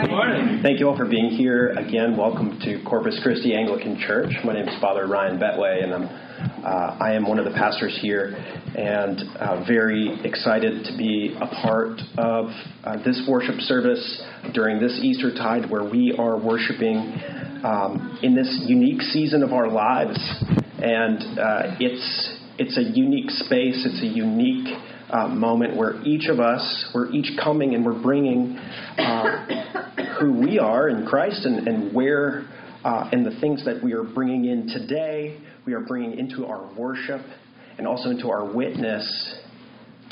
Good morning. Thank you all for being here again. Welcome to Corpus Christi Anglican Church. My name is Father Ryan Betway, and I'm, uh, I am one of the pastors here, and uh, very excited to be a part of uh, this worship service during this Easter tide, where we are worshiping um, in this unique season of our lives, and uh, it's it's a unique space. It's a unique uh, moment where each of us, we're each coming and we're bringing uh, who we are in Christ and, and where uh, and the things that we are bringing in today, we are bringing into our worship and also into our witness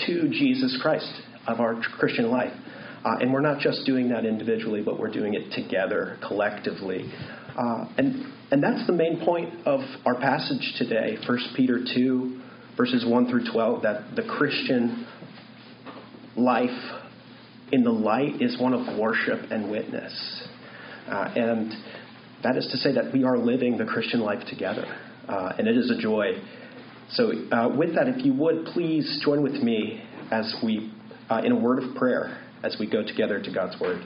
to Jesus Christ of our Christian life. Uh, and we're not just doing that individually, but we're doing it together, collectively. Uh, and, and that's the main point of our passage today, 1 Peter 2, verses 1 through 12, that the Christian life in the light is one of worship and witness. Uh, and that is to say that we are living the Christian life together. Uh, and it is a joy. So, uh, with that, if you would please join with me as we, uh, in a word of prayer, as we go together to God's Word.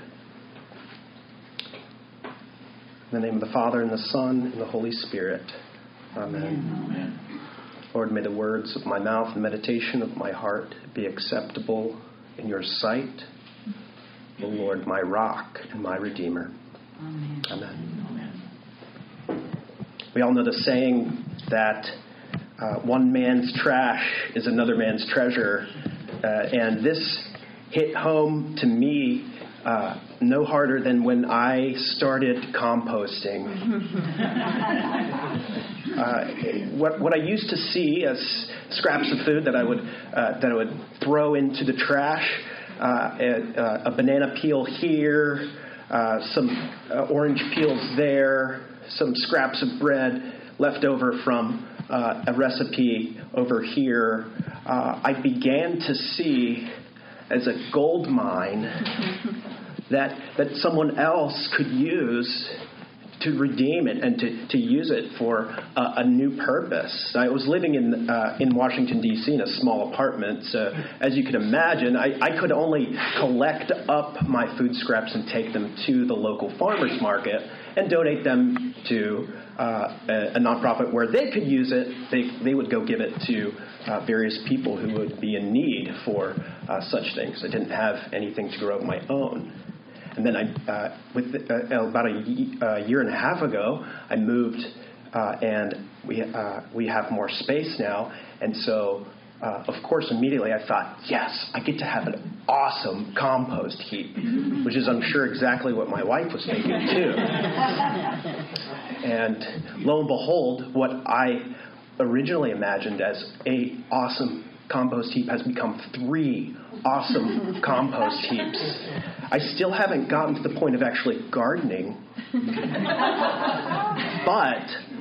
In the name of the Father, and the Son, and the Holy Spirit. Amen. Amen. Lord, may the words of my mouth and meditation of my heart be acceptable in your sight. O Lord, my rock and my redeemer. Amen. Amen. We all know the saying that uh, one man's trash is another man's treasure. Uh, and this hit home to me uh, no harder than when I started composting. uh, what, what I used to see as scraps of food that I would, uh, that I would throw into the trash, uh, a, a, banana peel here, uh, some uh, orange peels there, some scraps of bread left over from a recipe over here, I began to see as a gold mine that, that someone else could use to redeem it and to, to use it for a, a new purpose. I was living in, uh, in Washington, D.C., in a small apartment. So, as you can imagine, I, I could only collect up my food scraps and take them to the local farmer's market and donate them to uh, a, a, nonprofit where they could use it. They, they would go give it to uh, various people who would be in need for uh, such things. I didn't have anything to grow of my own. And then I, uh, with uh, about a year and a half ago, I moved, uh, and we uh, we have more space now. And so, uh, of course, immediately I thought, yes, I get to have an awesome compost heap, which is, I'm sure, exactly what my wife was thinking too. and lo and behold, what I originally imagined as a awesome compost heap has become three awesome compost heaps. I still haven't gotten to the point of actually gardening, but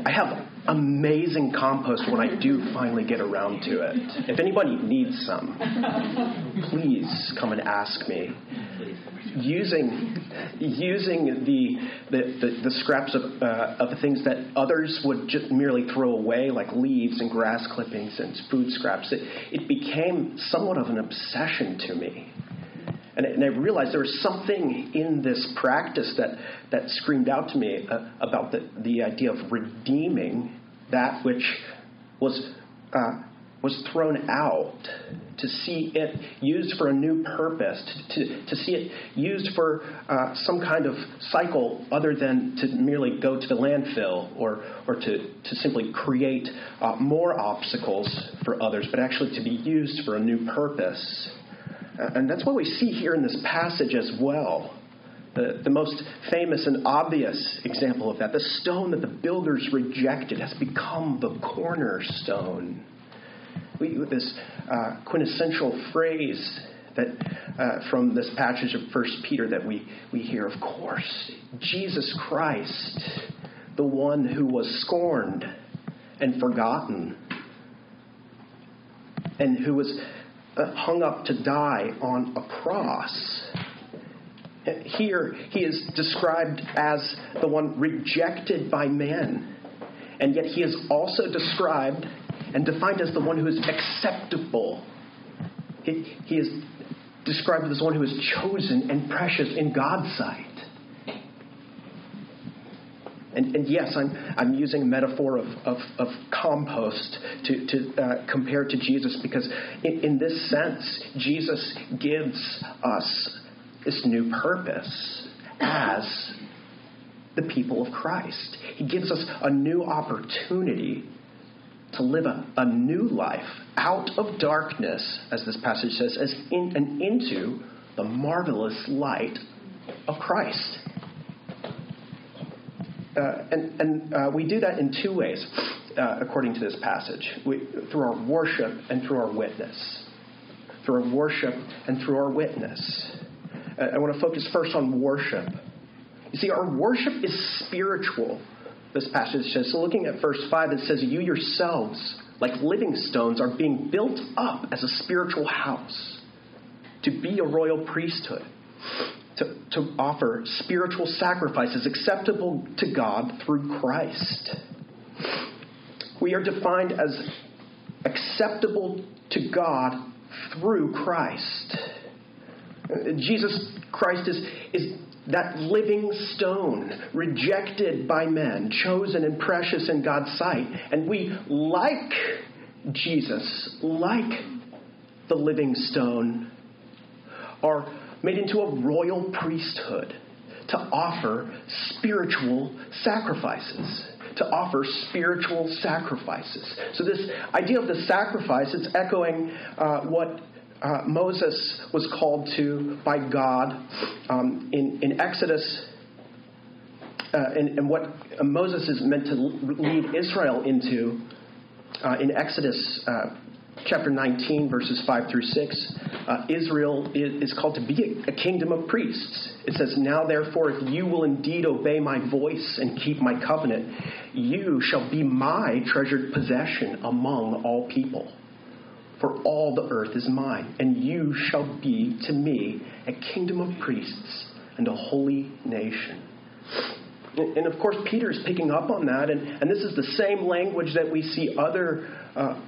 I have amazing compost when I do finally get around to it. If anybody needs some, please come and ask me. Using using the the, the, the scraps of uh, of things that others would just merely throw away, like leaves and grass clippings and food scraps, it, it became somewhat of an obsession to me. And, and I realized there was something in this practice that, that screamed out to me uh, about the, the idea of redeeming that which was, uh, was thrown out, to see it used for a new purpose, to, to, to see it used for uh, some kind of cycle other than to merely go to the landfill or, or to, to simply create uh, more obstacles for others, but actually to be used for a new purpose. And that's what we see here in this passage as well. The, most famous and obvious example of that, the stone that the builders rejected, has become the cornerstone. We, this uh, quintessential phrase that uh, from this passage of First Peter that we, we hear, of course, Jesus Christ, the one who was scorned and forgotten, and who was uh, hung up to die on a cross. Here, he is described as the one rejected by men, and yet he is also described and defined as the one who is acceptable. He, he is described as the one who is chosen and precious in God's sight. And, and, yes, I'm, I'm using a metaphor of, of, of compost to, to uh, compare to Jesus because, in, in this sense, Jesus gives us this new purpose as the people of Christ. He gives us a new opportunity to live a, a new life out of darkness, as this passage says, as in, and into the marvelous light of Christ. Uh, and and uh, we do that in two ways, uh, according to this passage we, through our worship and through our witness. Through our worship and through our witness. I want to focus first on worship. You see, our worship is spiritual this passage says. So, looking at verse 5, it says, You yourselves, like living stones, are being built up as a spiritual house to be a royal priesthood, to, to offer spiritual sacrifices acceptable to God through Christ. We are defined as acceptable to God through Christ. Jesus Christ is, is that living stone, rejected by men, chosen and precious in God's sight. And we, like Jesus, like the living stone, are made into a royal priesthood to offer spiritual sacrifices. To offer spiritual sacrifices. So, this idea of the sacrifice, it's echoing uh, what uh, Moses was called to by God um, in, in Exodus, uh, and, and, what Moses is meant to lead Israel into uh, in Exodus uh, chapter 19, verses 5 through 6. Uh, Israel is, called to be a kingdom of priests. It says, Now therefore, if you will indeed obey my voice and keep my covenant, you shall be my treasured possession among all people for all the earth is mine, and you shall be to me a kingdom of priests and a holy nation. And of course, Peter is picking up on that, and, and this is the same language that we see other, uh,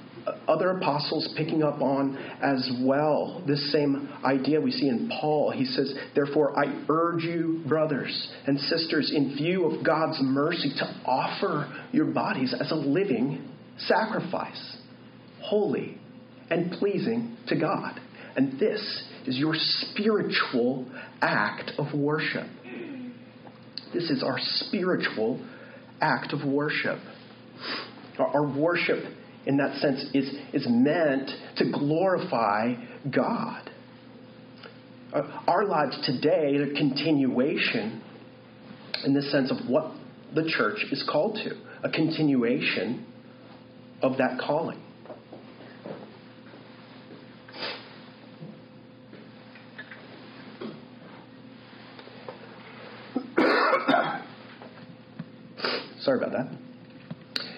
other apostles picking up on as well. This same idea we see in Paul. He says, Therefore, I urge you, brothers and sisters, in view of God's mercy, to offer your bodies as a living sacrifice, holy and pleasing to God. And this is your spiritual act of worship. This is our spiritual act of worship. Our, worship, in that sense, is, is meant to glorify God. Our lives today are a continuation, in the sense of what the church is called to, a continuation of that calling. Sorry about that.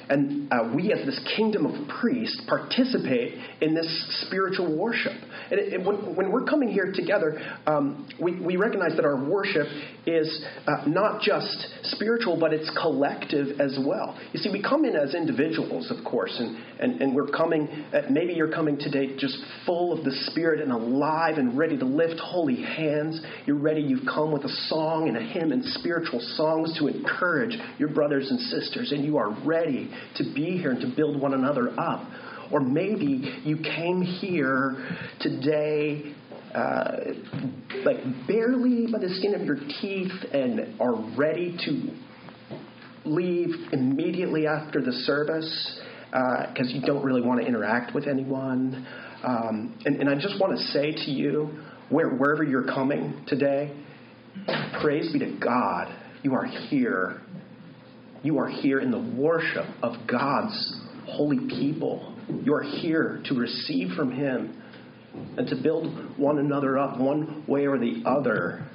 And uh, we, as this kingdom of priests, participate in this spiritual worship. And it, when, when, we're coming here together, um, we, we, recognize that our worship is uh, not just spiritual, but it's collective as well. You see, we come in as individuals, of course, and, and, and we're coming, uh, maybe you're coming today just full of the Spirit and alive and ready to lift holy hands. You're ready, you've come with a song and a hymn and spiritual songs to encourage your brothers and sisters, and you are ready to be here and to build one another up. Or maybe you came here today uh, like barely by the skin of your teeth and are ready to leave immediately after the service because uh, you don't really want to interact with anyone. Um, and, and I just want to say to you, where, wherever you're coming today, praise be to God. You are here. You are here in the worship of God's holy people. You are here to receive from Him and to build one another up one way or the other.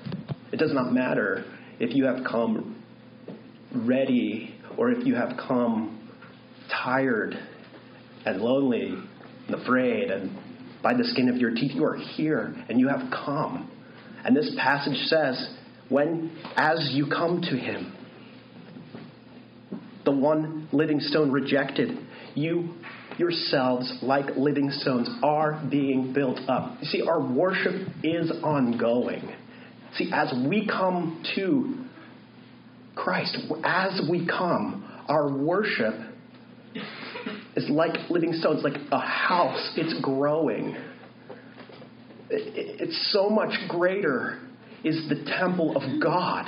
It does not matter if you have come ready or if you have come tired and lonely and afraid and by the skin of your teeth. You are here and you have come. And this passage says, when, as you come to him, the one living stone rejected, you yourselves, like living stones, are being built up. You see, our worship is ongoing. See, as we come to Christ, as we come, our worship is like living stones, like a house. It's growing. It's so much greater is the temple of God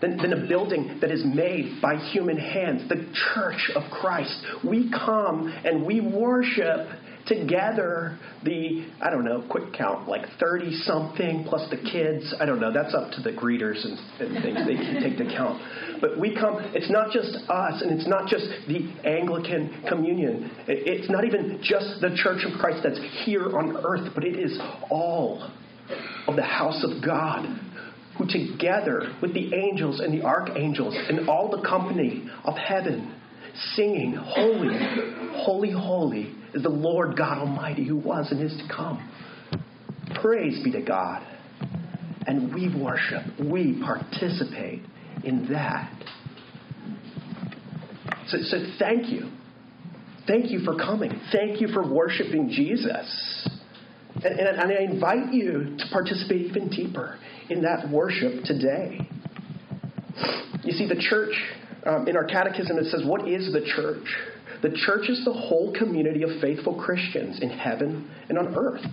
than, than a building that is made by human hands, the church of Christ. We come and we worship together the, I don't know, quick count, like 30 something plus the kids. I don't know, that's up to the greeters and, and things they can take to count. But we come, it's not just us and it's not just the Anglican communion. It's not even just the church of Christ that's here on earth, but it is all of the house of God who together with the angels and the archangels and all the company of heaven singing, Holy, holy, holy is the Lord God Almighty who was and is to come. Praise be to God. And we worship, we participate in that. So, so thank you. Thank you for coming. Thank you for worshiping Jesus. And, and, and I invite you to participate even deeper in that worship today. You see, the church, um, in our catechism, it says, What is the church? The church is the whole community of faithful Christians in heaven and on earth,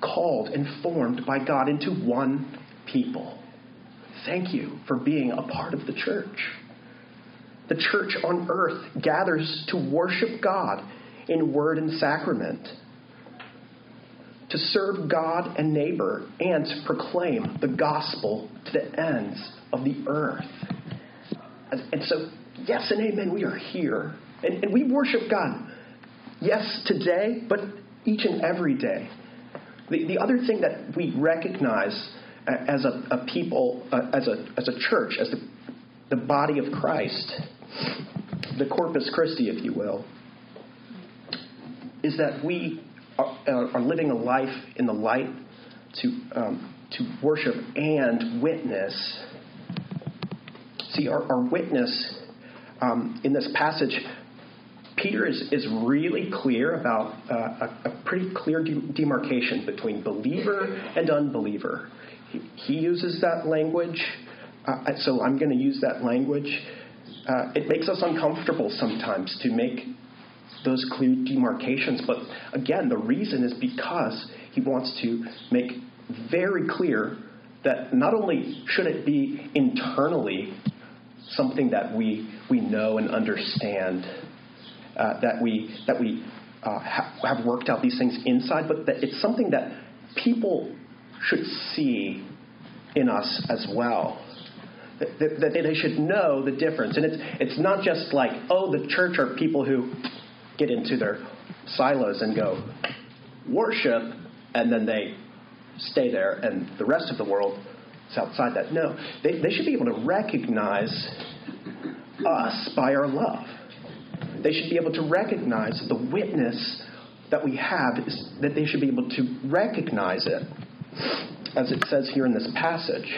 called and formed by God into one people. Thank you for being a part of the church. The church on earth gathers to worship God in word and sacrament to serve God and neighbor, and to proclaim the gospel to the ends of the earth. And so, yes and amen, we are here. And, and we worship God. Yes, today, but each and every day. The, the other thing that we recognize as a, a people, uh, as, a, as a church, as the, the body of Christ, the Corpus Christi, if you will, is that we are, are living a life in the light to, um, to worship and witness. See, our, our witness um, in this passage, Peter is, is really clear about uh, a, a, pretty clear de- demarcation between believer and unbeliever. He, he uses that language, uh, so I'm going to use that language. Uh, it makes us uncomfortable sometimes to make those clear demarcations. But again, the reason is because he wants to make very clear that not only should it be internally something that we, we know and understand, uh, that we, that we uh, ha- have worked out these things inside, but that it's something that people should see in us as well. That, that, that they should know the difference. And it's, it's not just like, oh, the church are people who get into their silos and go worship, and then they stay there, and the rest of the world is outside that. No, they, they should be able to recognize us by our love. They should be able to recognize the witness that we have, is that they should be able to recognize it, as it says here in this passage.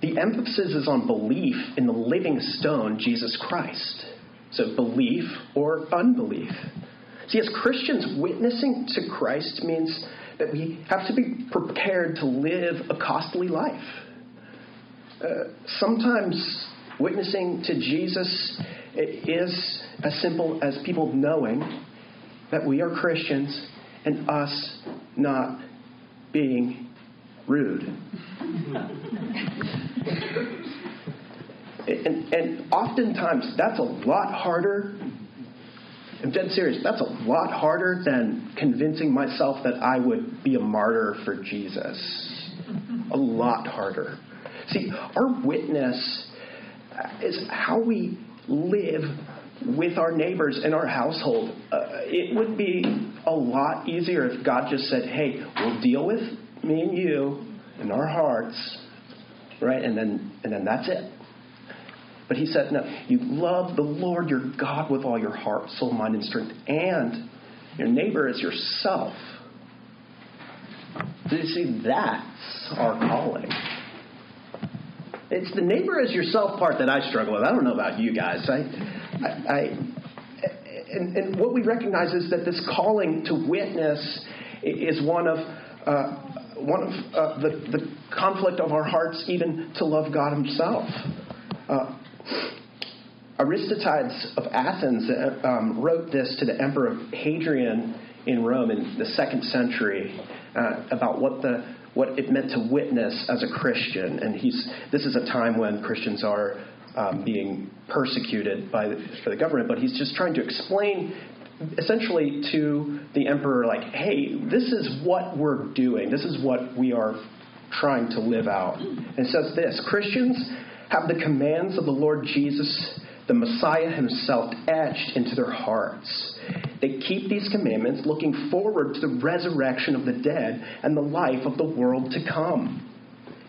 The emphasis is on belief in the living stone, Jesus Christ. So, belief or unbelief. See, as Christians, witnessing to Christ means that we have to be prepared to live a costly life. Uh, sometimes witnessing to Jesus is as simple as people knowing that we are Christians and us not being rude. And, and oftentimes, that's a lot harder. I'm dead serious. That's a lot harder than convincing myself that I would be a martyr for Jesus. A lot harder. See, our witness is how we live with our neighbors in our household. Uh, it would be a lot easier if God just said, hey, we'll deal with me and you in our hearts, right? And then, and then that's it. But he said, no, you love the Lord your God with all your heart, soul, mind, and strength, and your neighbor as yourself. Do you see? That's our calling. It's the neighbor as yourself part that I struggle with. I don't know about you guys. I, I, I and, and what we recognize is that this calling to witness is one of uh, one of uh, the, the conflict of our hearts, even to love God Himself. Uh, Aristides of Athens uh, um, wrote this to the Emperor Hadrian in Rome in the second century uh, about what the what it meant to witness as a Christian, and he's this is a time when Christians are um, being persecuted by the, for the government, but he's just trying to explain essentially to the emperor like, hey, this is what we're doing, this is what we are trying to live out. And it says this Christians have the commands of the Lord Jesus the Messiah himself etched into their hearts. They keep these commandments looking forward to the resurrection of the dead and the life of the world to come.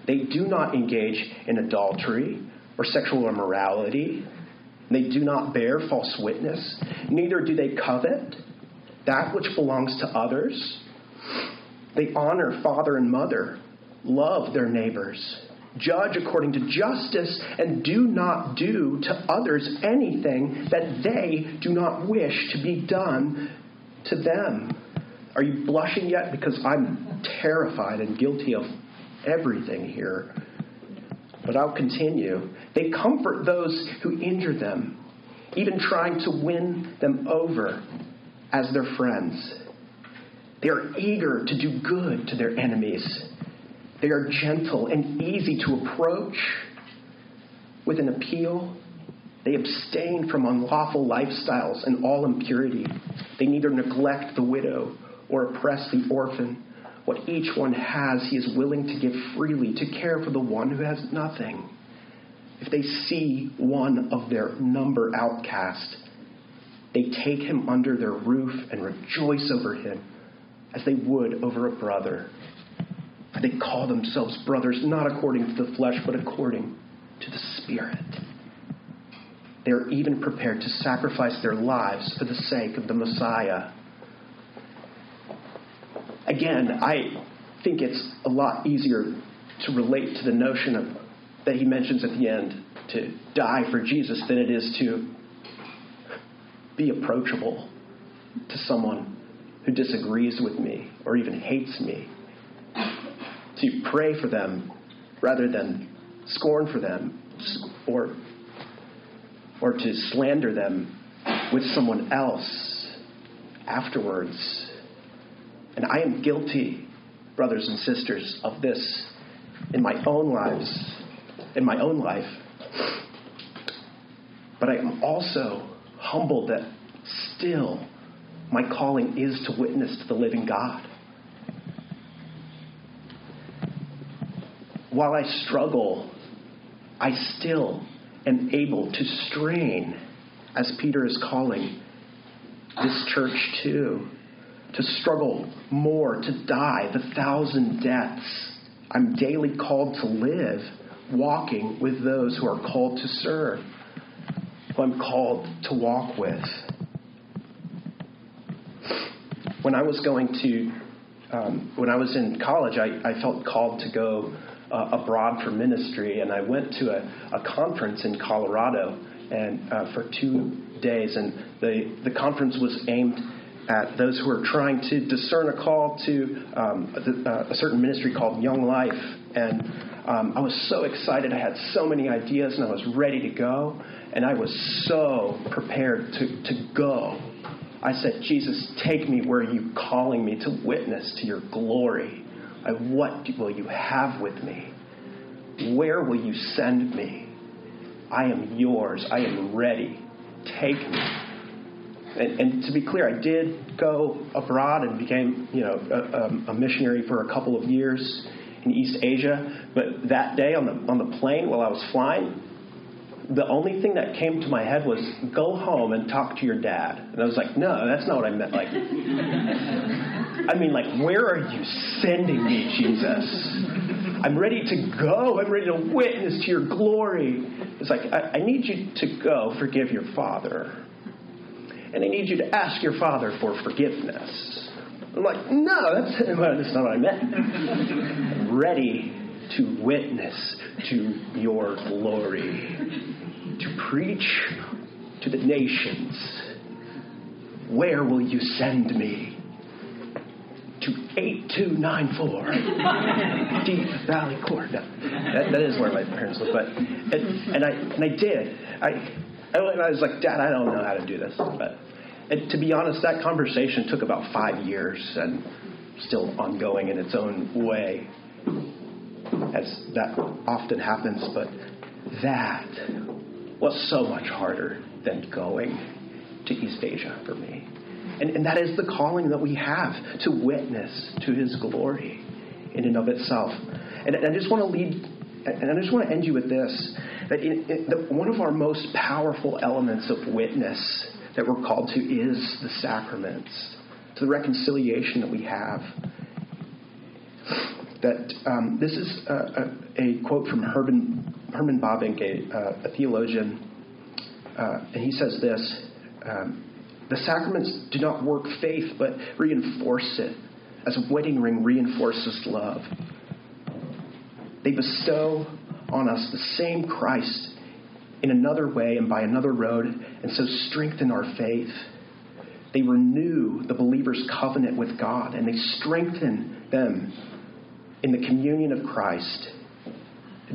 They do not engage in adultery or sexual immorality. They do not bear false witness. Neither do they covet that which belongs to others. They honor father and mother, love their neighbors judge according to justice, and do not do to others anything that they do not wish to be done to them. Are you blushing yet? Because I'm terrified and guilty of everything here. But I'll continue. They comfort those who injure them, even trying to win them over as their friends. They are eager to do good to their enemies they are gentle and easy to approach with an appeal. They abstain from unlawful lifestyles and all impurity. They neither neglect the widow or oppress the orphan. What each one has, he is willing to give freely to care for the one who has nothing. If they see one of their number outcast, they take him under their roof and rejoice over him as they would over a brother. They call themselves brothers not according to the flesh, but according to the Spirit. They are even prepared to sacrifice their lives for the sake of the Messiah. Again, I think it's a lot easier to relate to the notion of, that he mentions at the end to die for Jesus than it is to be approachable to someone who disagrees with me or even hates me to pray for them rather than scorn for them or, or to slander them with someone else afterwards. And I am guilty, brothers and sisters, of this in my own lives, in my own life. But I am also humbled that still my calling is to witness to the living God. While I struggle, I still am able to strain, as Peter is calling this church to, to struggle more, to die the thousand deaths. I'm daily called to live, walking with those who are called to serve, who I'm called to walk with. When I was going to, um, when I was in college, I, I felt called to go uh, abroad for ministry, and I went to a, a conference in Colorado and uh, for two days, and the the conference was aimed at those who are trying to discern a call to um, a, uh, a, certain ministry called Young Life. And um, I was so excited. I had so many ideas and I was ready to go. And I was so prepared to, to go. I said, Jesus, take me where you're calling me to witness to your glory. What will you have with me? Where will you send me? I am yours. I am ready. Take me. And, and, to be clear, I did go abroad and became, you know, a, a, missionary for a couple of years in East Asia. But that day on the on the plane while I was flying, the only thing that came to my head was go home and talk to your dad. And I was like, no, that's not what I meant. Like, I mean, like, where are you sending me, Jesus? I'm ready to go. I'm ready to witness to your glory. It's like, I, I need you to go forgive your father. And I need you to ask your father for forgiveness. I'm like, no, that's, that's not what I meant. I'm ready to witness to your glory, to preach to the nations. Where will you send me? To 8294 Deep Valley Court. No, that, that is where my parents live. But, and, and, I, and I did. I, I was like, Dad, I don't know how to do this. But and to be honest, that conversation took about five years and still ongoing in its own way as that often happens, but that was so much harder than going to East Asia for me. And, and that is the calling that we have to witness to His glory in and of itself. And, and I just want to lead, and I just want to end you with this that, in, in, that one of our most powerful elements of witness that we're called to is the sacraments, to the reconciliation that we have that um, this is a, a, a, quote from Herman, Herman a, a theologian, uh, and he says this um, The sacraments do not work faith, but reinforce it, as a wedding ring reinforces love. They bestow on us the same Christ in another way and by another road, and so strengthen our faith. They renew the believer's covenant with God, and they strengthen them in the communion of Christ.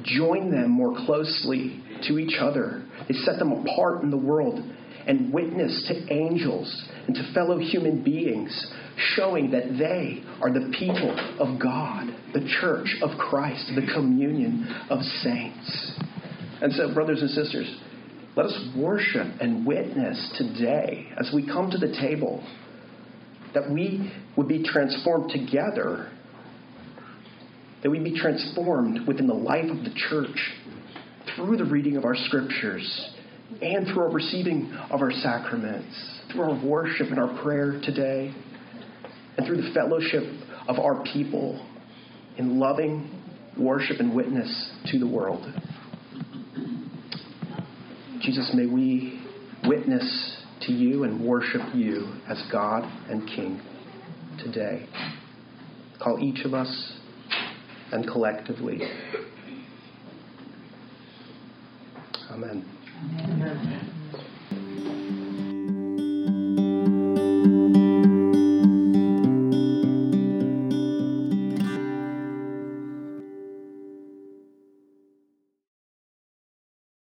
Join them more closely to each other. They set them apart in the world and witness to angels and to fellow human beings, showing that they are the people of God, the church of Christ, the communion of saints. And so, brothers and sisters, let us worship and witness today as we come to the table that we would be transformed together that we be transformed within the life of the church through the reading of our scriptures and through our receiving of our sacraments, through our worship and our prayer today, and through the fellowship of our people in loving worship and witness to the world. Jesus, may we witness to you and worship you as God and King today. Call each of us and collectively. Amen. Amen.